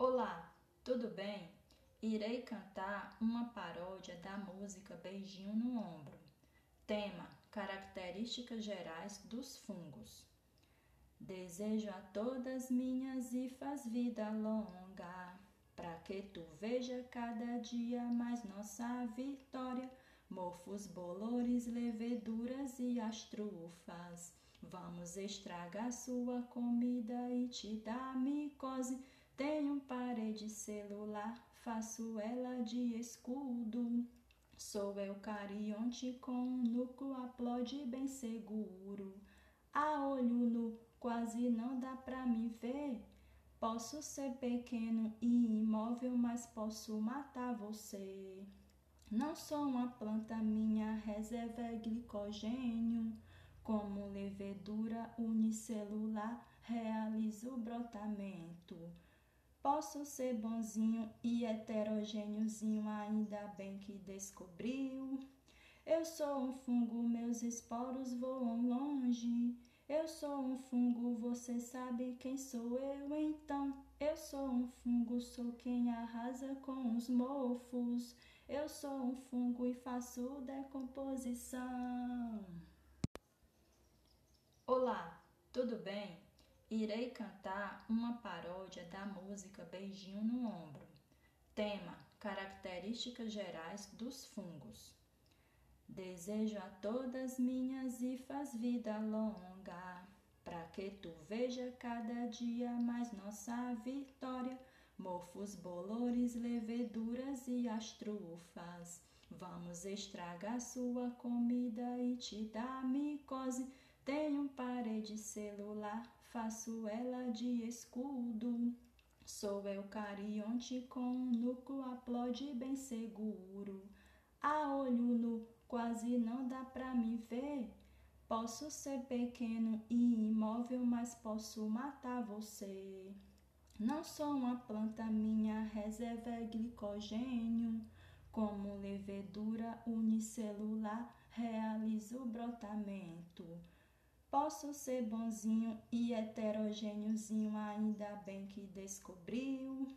Olá, tudo bem? Irei cantar uma paródia da música Beijinho no Ombro. Tema: Características gerais dos fungos. Desejo a todas minhas faz vida longa, para que tu veja cada dia mais nossa vitória. Mofos, bolores, leveduras e as trufas. Vamos estragar sua comida e te dar micose. Tenho parede celular, faço ela de escudo. Sou eucarionte com núcleo, aplode bem seguro. A olho nu, quase não dá pra me ver. Posso ser pequeno e imóvel, mas posso matar você. Não sou uma planta, minha reserva é glicogênio. Como levedura unicelular, realizo o brotamento. Posso ser bonzinho e heterogêneozinho, ainda bem que descobriu. Eu sou um fungo, meus esporos voam longe. Eu sou um fungo, você sabe quem sou eu então? Eu sou um fungo, sou quem arrasa com os mofos. Eu sou um fungo e faço decomposição. Olá, tudo bem? Irei cantar uma paródia da música Beijinho no Ombro. Tema: Características gerais dos fungos. Desejo a todas minhas faz vida longa, para que tu veja cada dia mais nossa vitória. Mofos, bolores, leveduras e as trufas. Vamos estragar sua comida e te dar micose tenho parede celular, faço ela de escudo. Sou eucarionte com núcleo, aplode bem seguro. A olho nu, quase não dá pra me ver. Posso ser pequeno e imóvel, mas posso matar você. Não sou uma planta, minha reserva é glicogênio. Como levedura unicelular, realizo o brotamento. Posso ser bonzinho e heterogêneozinho, ainda bem que descobriu.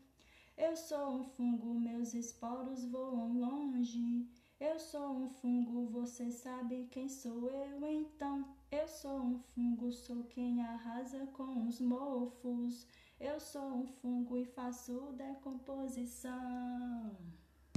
Eu sou um fungo, meus esporos voam longe. Eu sou um fungo, você sabe quem sou eu então? Eu sou um fungo, sou quem arrasa com os mofos. Eu sou um fungo e faço decomposição.